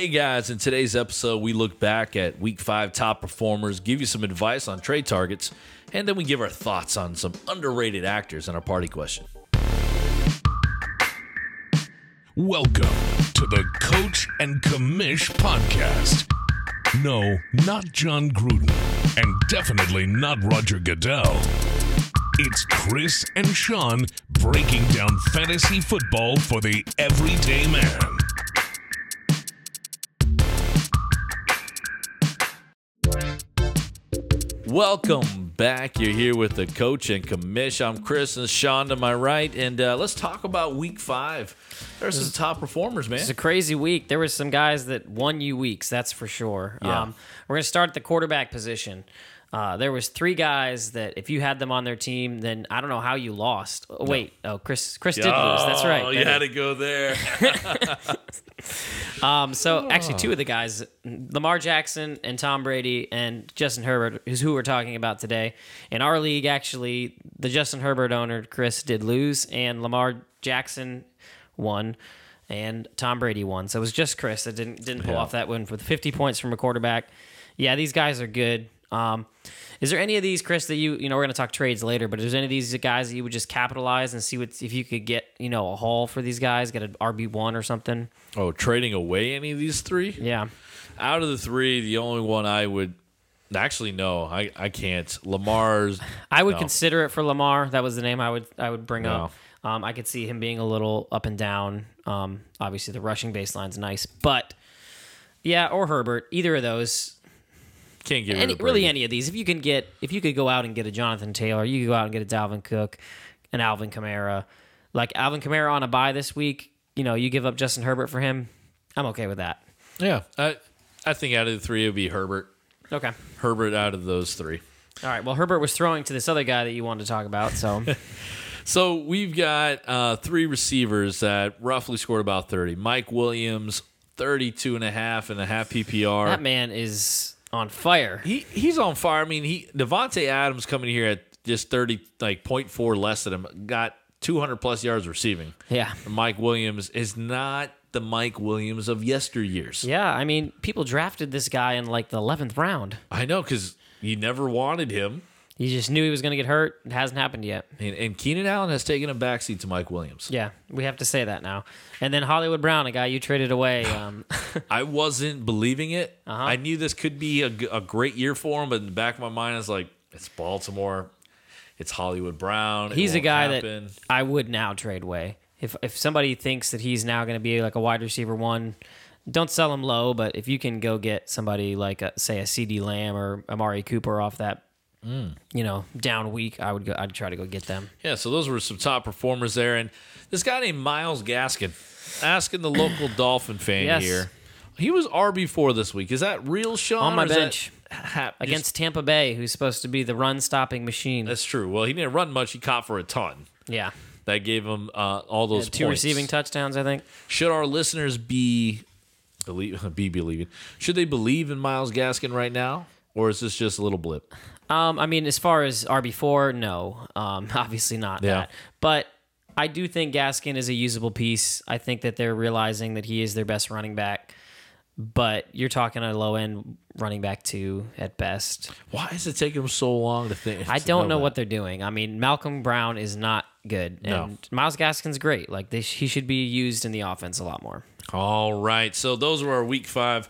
Hey guys, in today's episode, we look back at week five top performers, give you some advice on trade targets, and then we give our thoughts on some underrated actors in our party question. Welcome to the Coach and Commish podcast. No, not Jon Gruden, and definitely not Roger Goodell. It's Chris and Sean breaking down fantasy football for the everyday man. Welcome back. You're here with the coach and commish. I'm Chris and Sean to my right, and uh, let's talk about week five. There's some top performers, man. It's a crazy week. There was some guys that won you weeks, that's for sure. Yeah. Um, we're going to start at the quarterback position. Uh, there was three guys that if you had them on their team, then I don't know how you lost. Oh, wait, oh Chris, Chris did lose. That's right. Oh, you had to go there. Um, so actually, two of the guys, Lamar Jackson and Tom Brady and Justin Herbert, is who we're talking about today. In our league, actually, the Justin Herbert owner Chris did lose, and Lamar Jackson won, and Tom Brady won. So it was just Chris that didn't didn't pull Yeah. off that win with 50 points from a quarterback. Yeah, these guys are good. Um, is there any of these, Chris, that you you know we're gonna talk trades later, but is there any of these guys that you would just capitalize and see what if you could get you know a haul for these guys, get an RB one or something? oh, trading away any of these three? Yeah. Out of the three, the only one I would actually no, I, I can't. Lamar's. I would no. consider it for Lamar. That was the name I would I would bring No. up. Um, I could see him being a little up and down. Um, obviously, the rushing baseline's nice, but yeah, or Herbert. Either of those. Can't get Any, really, any of these. If you can get, if you could go out and get a Jonathan Taylor, you could go out and get a Dalvin Cook, an Alvin Kamara. Like Alvin Kamara on a buy this week, you know, you give up Justin Herbert for him. I'm okay with that. Yeah, I I think out of the three, it would be Herbert. Okay. Herbert out of those three. All right. Well, Herbert was throwing to this other guy that you wanted to talk about. So So we've got uh, three receivers that roughly scored about 30. Mike Williams, 32 and a half and a half PPR. that man is on fire. he he's on fire. I mean, he Davante Adams coming here at just 30 like 0.4 less than him got 200 plus yards receiving. Yeah. Mike Williams is not the Mike Williams of yesteryears. Yeah, I mean, people drafted this guy in like the eleventh round. I know cuz you never wanted him. You just knew he was going to get hurt. It hasn't happened yet. And, and Keenan Allen has taken a backseat to Mike Williams. Yeah, we have to say that now. And then Hollywood Brown, a guy you traded away. Um, I wasn't believing it. Uh-huh. I knew this could be a great year for him, but in the back of my mind, I was like, it's Baltimore. It's Hollywood Brown. It he's a guy happen. that I would now trade away. If if somebody thinks that he's now going to be like a wide receiver one, don't sell him low. But if you can go get somebody like a, say a CeeDee Lamb or Amari Cooper off that, Mm. you know, down week, I would go. I'd try to go get them. Yeah, so those were some top performers there. And this guy named Myles Gaskin, asking the local Dolphin fan Yes. here. He was RB4 this week. Is that real, Sean? On my or is that bench. hap- just- Against Tampa Bay, who's supposed to be the run stopping machine. That's true. Well, he didn't run much. He caught for a ton. yeah. That gave him uh, all those Yeah, two points. receiving touchdowns, I think. Should our listeners be believe be believing? Should they believe in Myles Gaskin right now, or is this just a little blip? Um, I mean, as far as RB four, no, um, obviously not Yeah. that. But I do think Gaskin is a usable piece. I think that they're realizing that he is their best running back. But you're talking a low end running back two at best. Why is it taking them so long to think? I don't know what they're doing. I mean, Malcolm Brown is not good, No. and Myles Gaskin's great. Like they, he should be used in the offense a lot more. All right, so those were our week five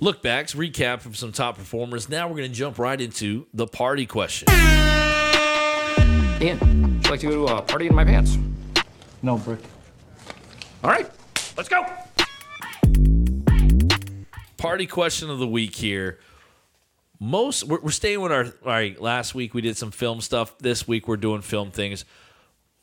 look backs, recap of some top performers. Now we're going to jump right into the party question. Ian, would you like to go to a party in my pants? No, Brick. All right, let's go. Party question of the week here. Most we're, we're staying with our. All right, last week we did some film stuff. This week we're doing film things.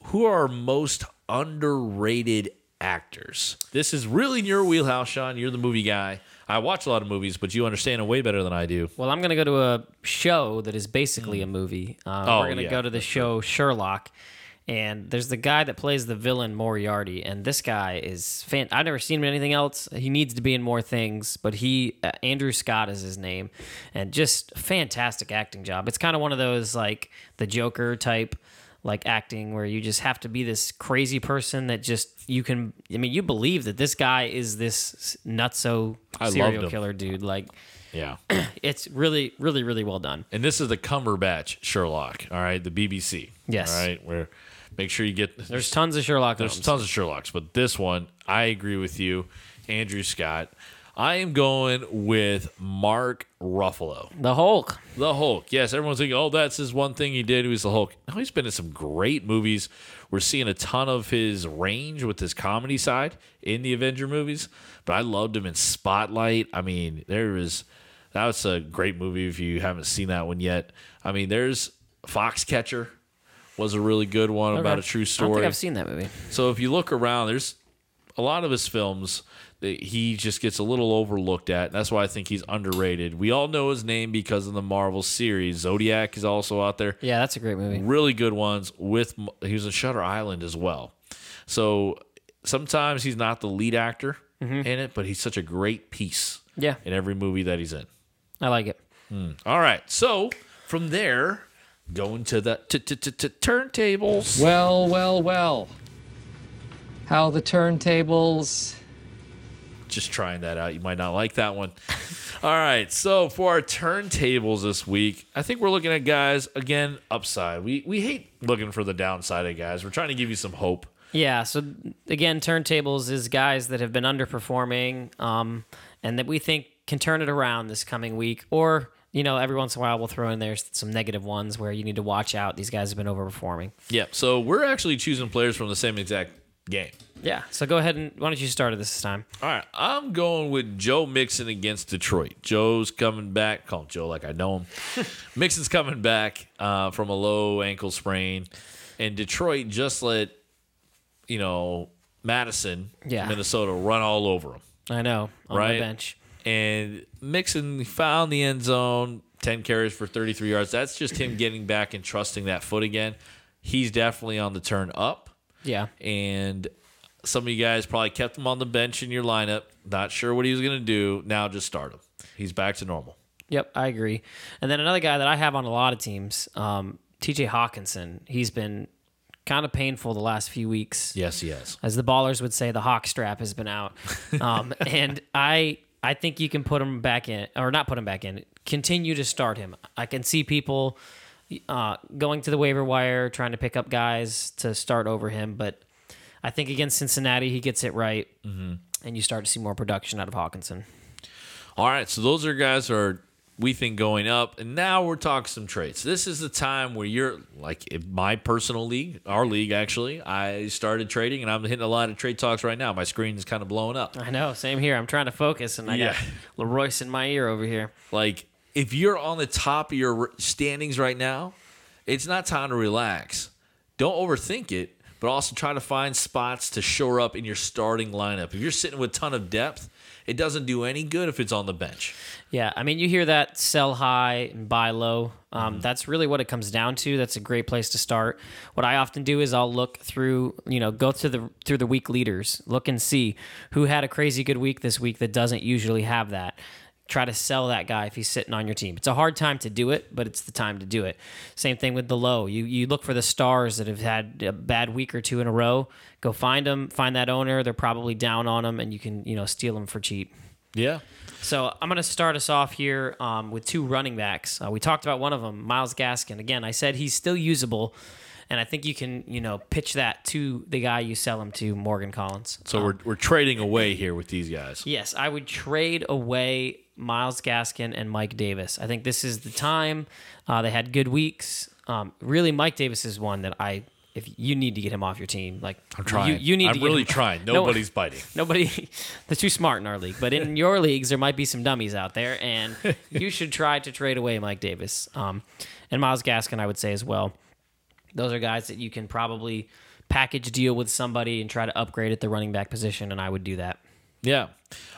Who are our most underrated actors? This is really in your wheelhouse, Sean. You're the movie guy. I watch a lot of movies, but you understand it way better than I do. Well, I'm going to go to a show that is basically a movie. Uh, Oh, we're going to yeah, go to the show Sherlock, and there's the guy that plays the villain Moriarty, and this guy is fan. I've never seen him in anything else. He needs to be in more things, but he uh, Andrew Scott is his name, and just fantastic acting job. It's kind of one of those like the Joker type. Like acting, where you just have to be this crazy person that just you can. I mean, you believe that this guy is this nutso I serial killer dude. Like Yeah. it's really, really, really well done. And this is the Cumberbatch Sherlock, all right, the BBC. Yes. All right, where make sure you get There's tons of Sherlock there's Holmes. tons of Sherlocks, but this one, I agree with you, Andrew Scott. I am going with Mark Ruffalo. the Hulk. The Hulk. Yes, everyone's thinking, oh, that's his one thing he did. He was the Hulk. No, he's been in some great movies. We're seeing a ton of his range with his comedy side in the Avenger movies. But I loved him in Spotlight. I mean, there was that was a great movie if you haven't seen that one yet. I mean, there's Foxcatcher was a really good one about a true I don't story. think I've seen that movie. So if you look around, there's a lot of his films that he just gets a little overlooked at. That's why I think he's underrated. We all know his name because of the Marvel series. Zodiac is also out there. Yeah, that's a great movie. Really good ones with he was in Shutter Island as well. So sometimes he's not the lead actor mm-hmm. in it, but he's such a great piece Yeah, in every movie that he's in. I like it. Hmm. All right. So from there, going to the t- t- t- t- turntables. Well, well, well. How the turntables. just trying that out. You might not like that one. All right. So for our turntables this week, I think we're looking at guys again upside. We we hate looking for the downside of guys. We're trying to give you some hope. Yeah. So again, turntables is guys that have been underperforming, um, and that we think can turn it around this coming week, or you know, every once in a while we'll throw in there some negative ones where you need to watch out. These guys have been overperforming. Yeah. So we're actually choosing players from the same exact game. Yeah. So go ahead and why don't you start it this time? All right, I'm going with Joe Mixon against Detroit. Joe's coming back. Call him Joe like I know him. Mixon's coming back uh, from a low ankle sprain, and Detroit just let you know Madison, Yeah. Minnesota, run all over him. I know on Right. the bench. And Mixon found the end zone, 10 carries for 33 yards. That's just him getting back and trusting that foot again. He's definitely on the turn up Yeah. and some of you guys probably kept him on the bench in your lineup. Not sure what he was going to do. Now just start him. He's back to normal. Yep, I agree. And then another guy that I have on a lot of teams, um, T.J. Hockenson. He's been kind of painful the last few weeks. Yes, he has. as the ballers would say, the hawk strap has been out. Um, and I I think you can put him back in, or not put him back in. Continue to start him. I can see people uh, going to the waiver wire trying to pick up guys to start over him, but I think against Cincinnati he gets it right, and you start to see more production out of Hockenson. All right, so those are guys who are we think going up, and now we're talking some trades. This is the time where you're like in my personal league, our league actually. I started trading, and I'm hitting a lot of trade talks right now. My screen is kind of blowing up. I know, same here. I'm trying to focus, and I got Yeah. Leroyce in my ear over here. Like if you're on the top of your standings right now, it's not time to relax. Don't overthink it, but also try to find spots to shore up in your starting lineup. If you're sitting with a ton of depth, it doesn't do any good if it's on the bench. Yeah, I mean, you hear that sell high and buy low. Um, That's really what it comes down to. That's a great place to start. What I often do is I'll look through, you know, go through the through the week leaders, look and see who had a crazy good week this week that doesn't usually have that. Try to sell that guy if he's sitting on your team. It's a hard time to do it, but it's the time to do it. Same thing with the low. You you look for the stars that have had a bad week or two in a row. Go find them, find that owner. They're probably down on them, and you can you know steal them for cheap. Yeah. So I'm going to start us off here um, with two running backs. Uh, we talked about one of them, Myles Gaskin. Again, I said he's still usable, and I think you can, you know, pitch that to the guy you sell him to, Morgan Collins. So we're, we're trading away here with these guys. Yes, I would trade away Myles Gaskin and Mike Davis. I think this is the time. Uh, they had good weeks. Um, really, Mike Davis is one that I. If you need to get him off your team, like I'm trying. you, you need I'm to get really trying. No- Nobody's biting. Nobody, they're too smart in our league. But in your leagues, there might be some dummies out there, and you should try to trade away Mike Davis um, and Myles Gaskin. I would say as well. Those are guys that you can probably package deal with somebody and try to upgrade at the running back position, and I would do that. Yeah.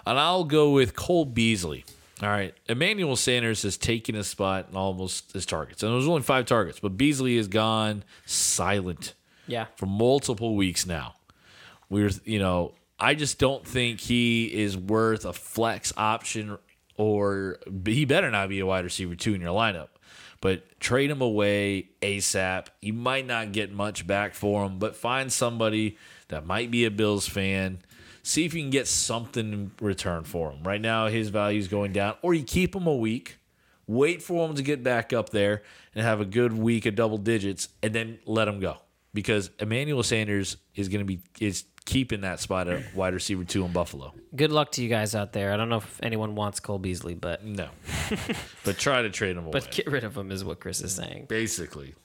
And I'll go with Cole Beasley. All right. Emmanuel Sanders has taken a spot in almost his targets. And it was only five targets, but Beasley has gone silent Yeah, for multiple weeks now. We're, you know, I just don't think he is worth a flex option or he better not be a wide receiver two in your lineup. But trade him away ASAP. You might not get much back for him, but find somebody that might be a Bills fan See if you can get something in return for him. Right now, his value is going down, or you keep him a week, wait for him to get back up there and have a good week of double digits, and then let him go. Because Emmanuel Sanders is going to be is keeping that spot at wide receiver two in Buffalo. Good luck to you guys out there. I don't know if anyone wants Cole Beasley, but No, but try to trade him away. but get rid of him is what Chris is saying. basically.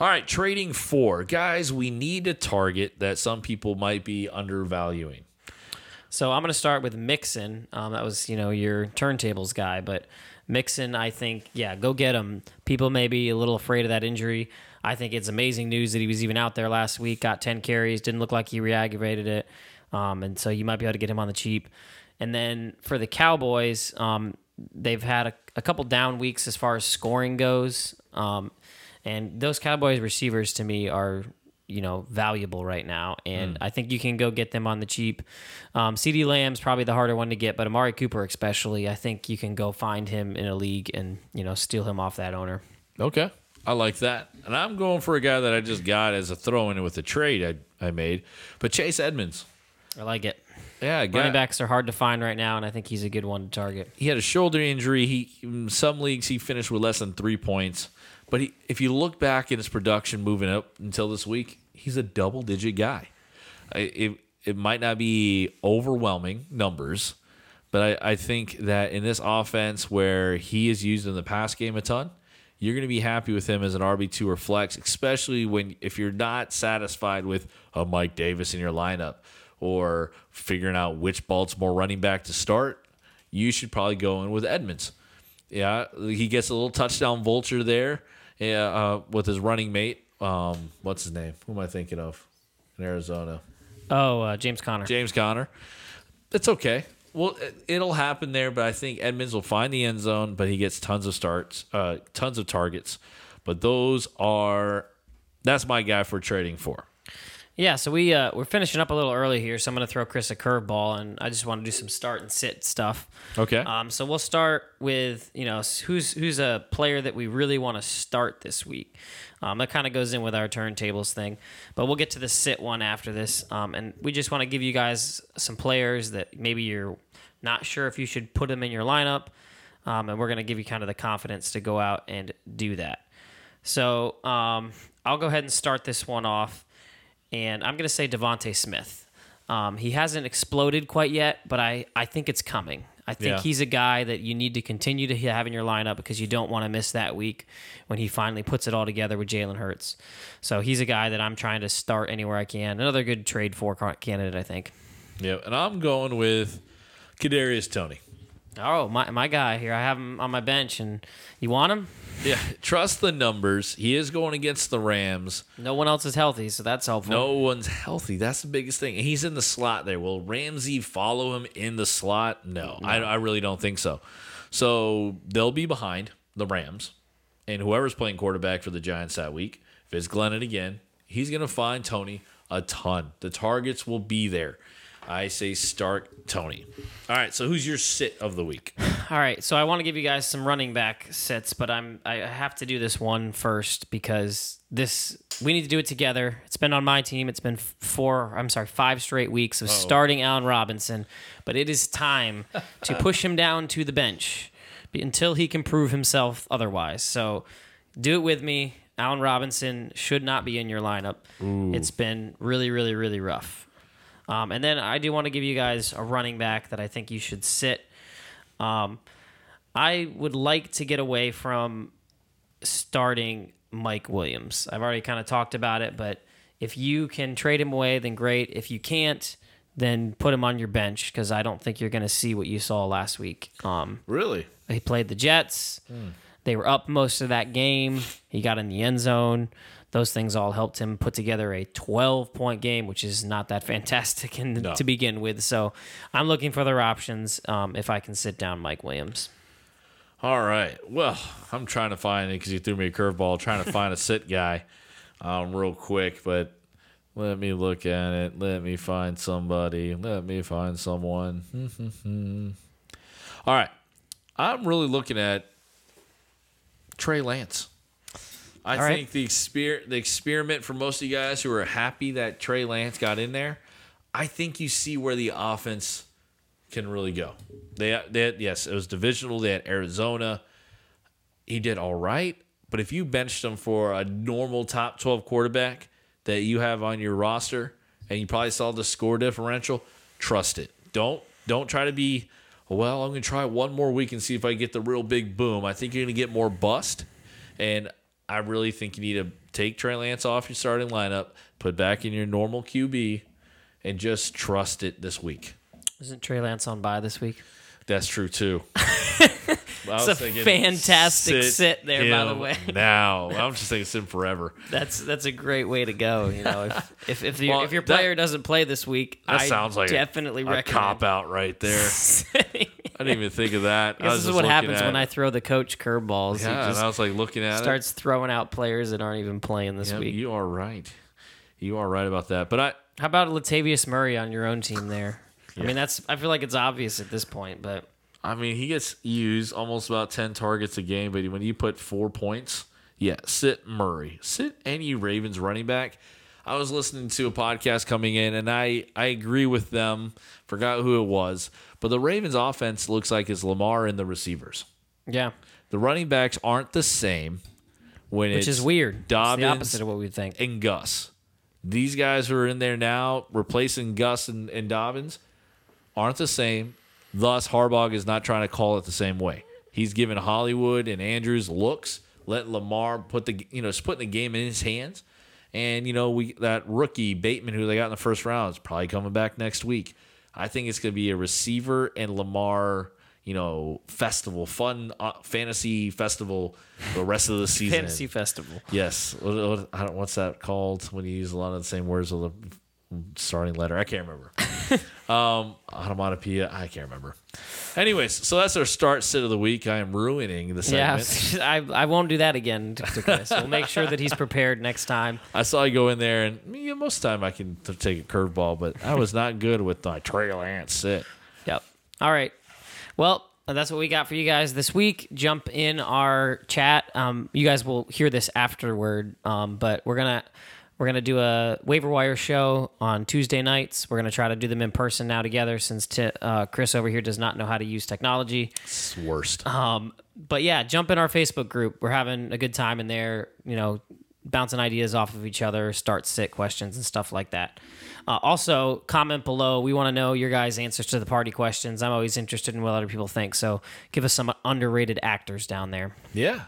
All right, trading four guys. We need a target that some people might be undervaluing. So I'm going to start with Mixon. Um, that was, you know, your turntables guy, but Mixon, I think, yeah, go get him. People may be a little afraid of that injury. I think it's amazing news that he was even out there last week, got 10 carries, didn't look like he re-aggravated it. Um, and so you might be able to get him on the cheap. And then for the Cowboys, um, they've had a, a couple down weeks as far as scoring goes. Um, and those Cowboys receivers to me are you know valuable right now, and I think you can go get them on the cheap. Um, CeeDee Lamb's probably the harder one to get, but Amari Cooper especially, I think you can go find him in a league and you know steal him off that owner. Okay. I like that. And I'm going for a guy that I just got as a throw in with a trade I, I made. But Chase Edmonds. I like it. Yeah, guy, Running backs are hard to find right now, and I think he's a good one to target. he had a shoulder injury. He in some leagues he finished with less than three points. But he, if you look back in his production moving up until this week, he's a double digit guy. It, it might not be overwhelming numbers, but I, I think that in this offense where he is used in the pass game a ton, you're going to be happy with him as an RB two or flex, especially when if you're not satisfied with a Mike Davis in your lineup or figuring out which Baltimore running back to start. You should probably go in with Edmonds. Yeah, he gets a little touchdown vulture there. Yeah, uh, with his running mate. Um, what's his name? Who am I thinking of in Arizona? Oh, uh, James Conner. James Conner. It's okay. Well, it- it'll happen there, but I think Edmonds will find the end zone, but he gets tons of starts, uh, tons of targets. But those are that's my guy for trading for. Yeah, so we uh, we're finishing up a little early here, so I'm going to throw Chris a curveball, and I just want to do some start and sit stuff. Okay. Um, so we'll start with you know who's who's a player that we really want to start this week. Um, that kind of goes in with our turntables thing, but we'll get to the sit one after this. Um, and we just want to give you guys some players that maybe you're not sure if you should put them in your lineup, um, and we're going to give you kind of the confidence to go out and do that. So um, I'll go ahead and start this one off, and I'm going to say DeVonta Smith. Um, he hasn't exploded quite yet, but I, I think it's coming. I think Yeah. he's a guy that you need to continue to have in your lineup because you don't want to miss that week when he finally puts it all together with Jalen Hurts. So he's a guy that I'm trying to start anywhere I can. Another good trade for ca- candidate, I think. yeah, and I'm going with Kadarius Toney. Oh, my, my guy here. I have him on my bench, and you want him? Yeah, trust the numbers. He is going against the Rams. No one else is healthy, so that's helpful. No one's healthy. That's the biggest thing. And He's in the slot there. Will Ramsey follow him in the slot? No, I, I really don't think so. So they'll be behind the Rams, and whoever's playing quarterback for the Giants that week, if it's Glennon again, he's going to find Toney a ton. The targets will be there. I say start Toney. All right, so who's your sit of the week? All right, so I want to give you guys some running back sets, but I'm I have to do this one first because this we need to do it together. It's been on my team. It's been four, I'm sorry, five straight weeks of starting Allen Robinson, but it is time to push him down to the bench until he can prove himself otherwise. So do it with me. Allen Robinson should not be in your lineup. It's been really, really, really rough. Um, and then I do want to give you guys a running back that I think you should sit. Um, I would like to get away from starting Mike Williams. I've already kind of talked about it, but if you can trade him away, then great. If you can't, then put him on your bench because I don't think you're going to see what you saw last week. Um, Really? he played the Jets. They were up most of that game. He got in the end zone. Those things all helped him put together a 12 point game, which is not that fantastic in, No. to begin with. So I'm looking for other options um, if I can sit down Mike Williams. All right. Well, I'm trying to find it because you threw me a curveball. Trying to find a sit guy, um, real quick. But let me look at it. Let me find somebody. Let me find someone. All right. I'm really looking at Trey Lance. I All right. think the exper- the experiment for most of you guys who are happy that Trey Lance got in there. I think you see where the offense can really go. They, they had, yes, it was divisional. They had Arizona. He did all right, but if you benched him for a normal top 12 quarterback that you have on your roster and you probably saw the score differential, trust it. Don't don't try to be well, I'm going to try one more week and see if I get the real big boom. I think you're going to get more bust and I really think you need to take Trey Lance off your starting lineup, put back in your normal QB and just trust it this week. Isn't Trey Lance on by this week? That's true too. It's a fantastic sit there, by the way. Now I'm just thinking sit forever. That's that's a great way to go. You know, if if, if, Well, if your that- player doesn't play this week, That I sounds like definitely a, recommend. cop out right there. I didn't even think of that. This is what happens at when. I throw the coach curveballs. Yeah, and I was like looking at starts throwing out players that aren't even playing this it. Yeah, week. you are right. You are right about that. But I, How about Latavius Murray on your own team there? I mean, that's I feel like it's obvious at this point, but I mean, he gets used almost about ten targets a game. But when you put four points, yeah, sit Murray, sit any Ravens running back. I was listening to a podcast coming in, and I I agree with them. Forgot who it was, but the Ravens offense looks like it's Lamar and the receivers. yeah, The running backs aren't the same when which is weird. It's the opposite of what we think. and Gus. These guys who are in there now replacing Gus and, and Dobbins aren't the same. Thus, Harbaugh is not trying to call it the same way. He's giving Hollywood and Andrews looks, Let Lamar put the you know, putting the game in his hands. And you know, we that rookie Bateman who they got in the first round is probably coming back next week. I think it's going to be a receiver and Lamar, you know, festival, fun uh, fantasy festival the rest of the season. Fantasy Festival. Yes. What, what, I don't. What's that called when you use a lot of the same words with a starting letter? I can't remember. um, onomatopoeia. I can't remember. Anyways, so that's our start sit of the week. I am ruining the Yeah, segment. I, I won't do that again to to Chris. We'll make sure that he's prepared next time. I saw you go in there, and yeah, most of the time I can t- take a curveball, but I was not good with my Trey Lance sit. Yep. All right. Well, that's what we got for you guys this week. Jump in our chat. Um, you guys will hear this afterward, um, but we're gonna we're gonna do a waiver wire show on Tuesday nights. We're gonna try to do them in person now together, since t- uh, Chris over here does not know how to use technology. It's worst. Um, but yeah, jump in our Facebook group. We're having a good time in there. You know, bouncing ideas off of each other, start sit questions and stuff like that. Uh, also, comment below. We want to know your guys' answers to the party questions. I'm always interested in what other people think. So give us some underrated actors down there. Yeah.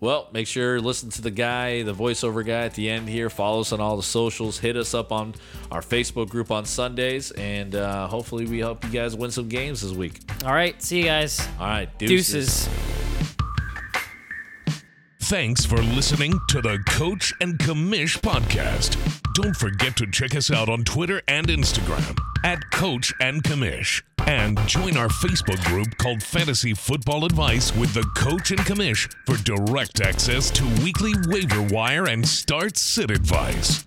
Well, make sure you listen to the guy, the voiceover guy at the end here. Follow us on all the socials. Hit us up on our Facebook group on Sundays, and uh, hopefully we help you guys win some games this week. All right, see you guys. All right, deuces. Deuces. Thanks for listening to the Coach and Commish podcast. Don't forget to check us out on Twitter and Instagram at Coach and Commish. And join our Facebook group called Fantasy Football Advice with the Coach and Commish for direct access to weekly waiver wire and start sit advice.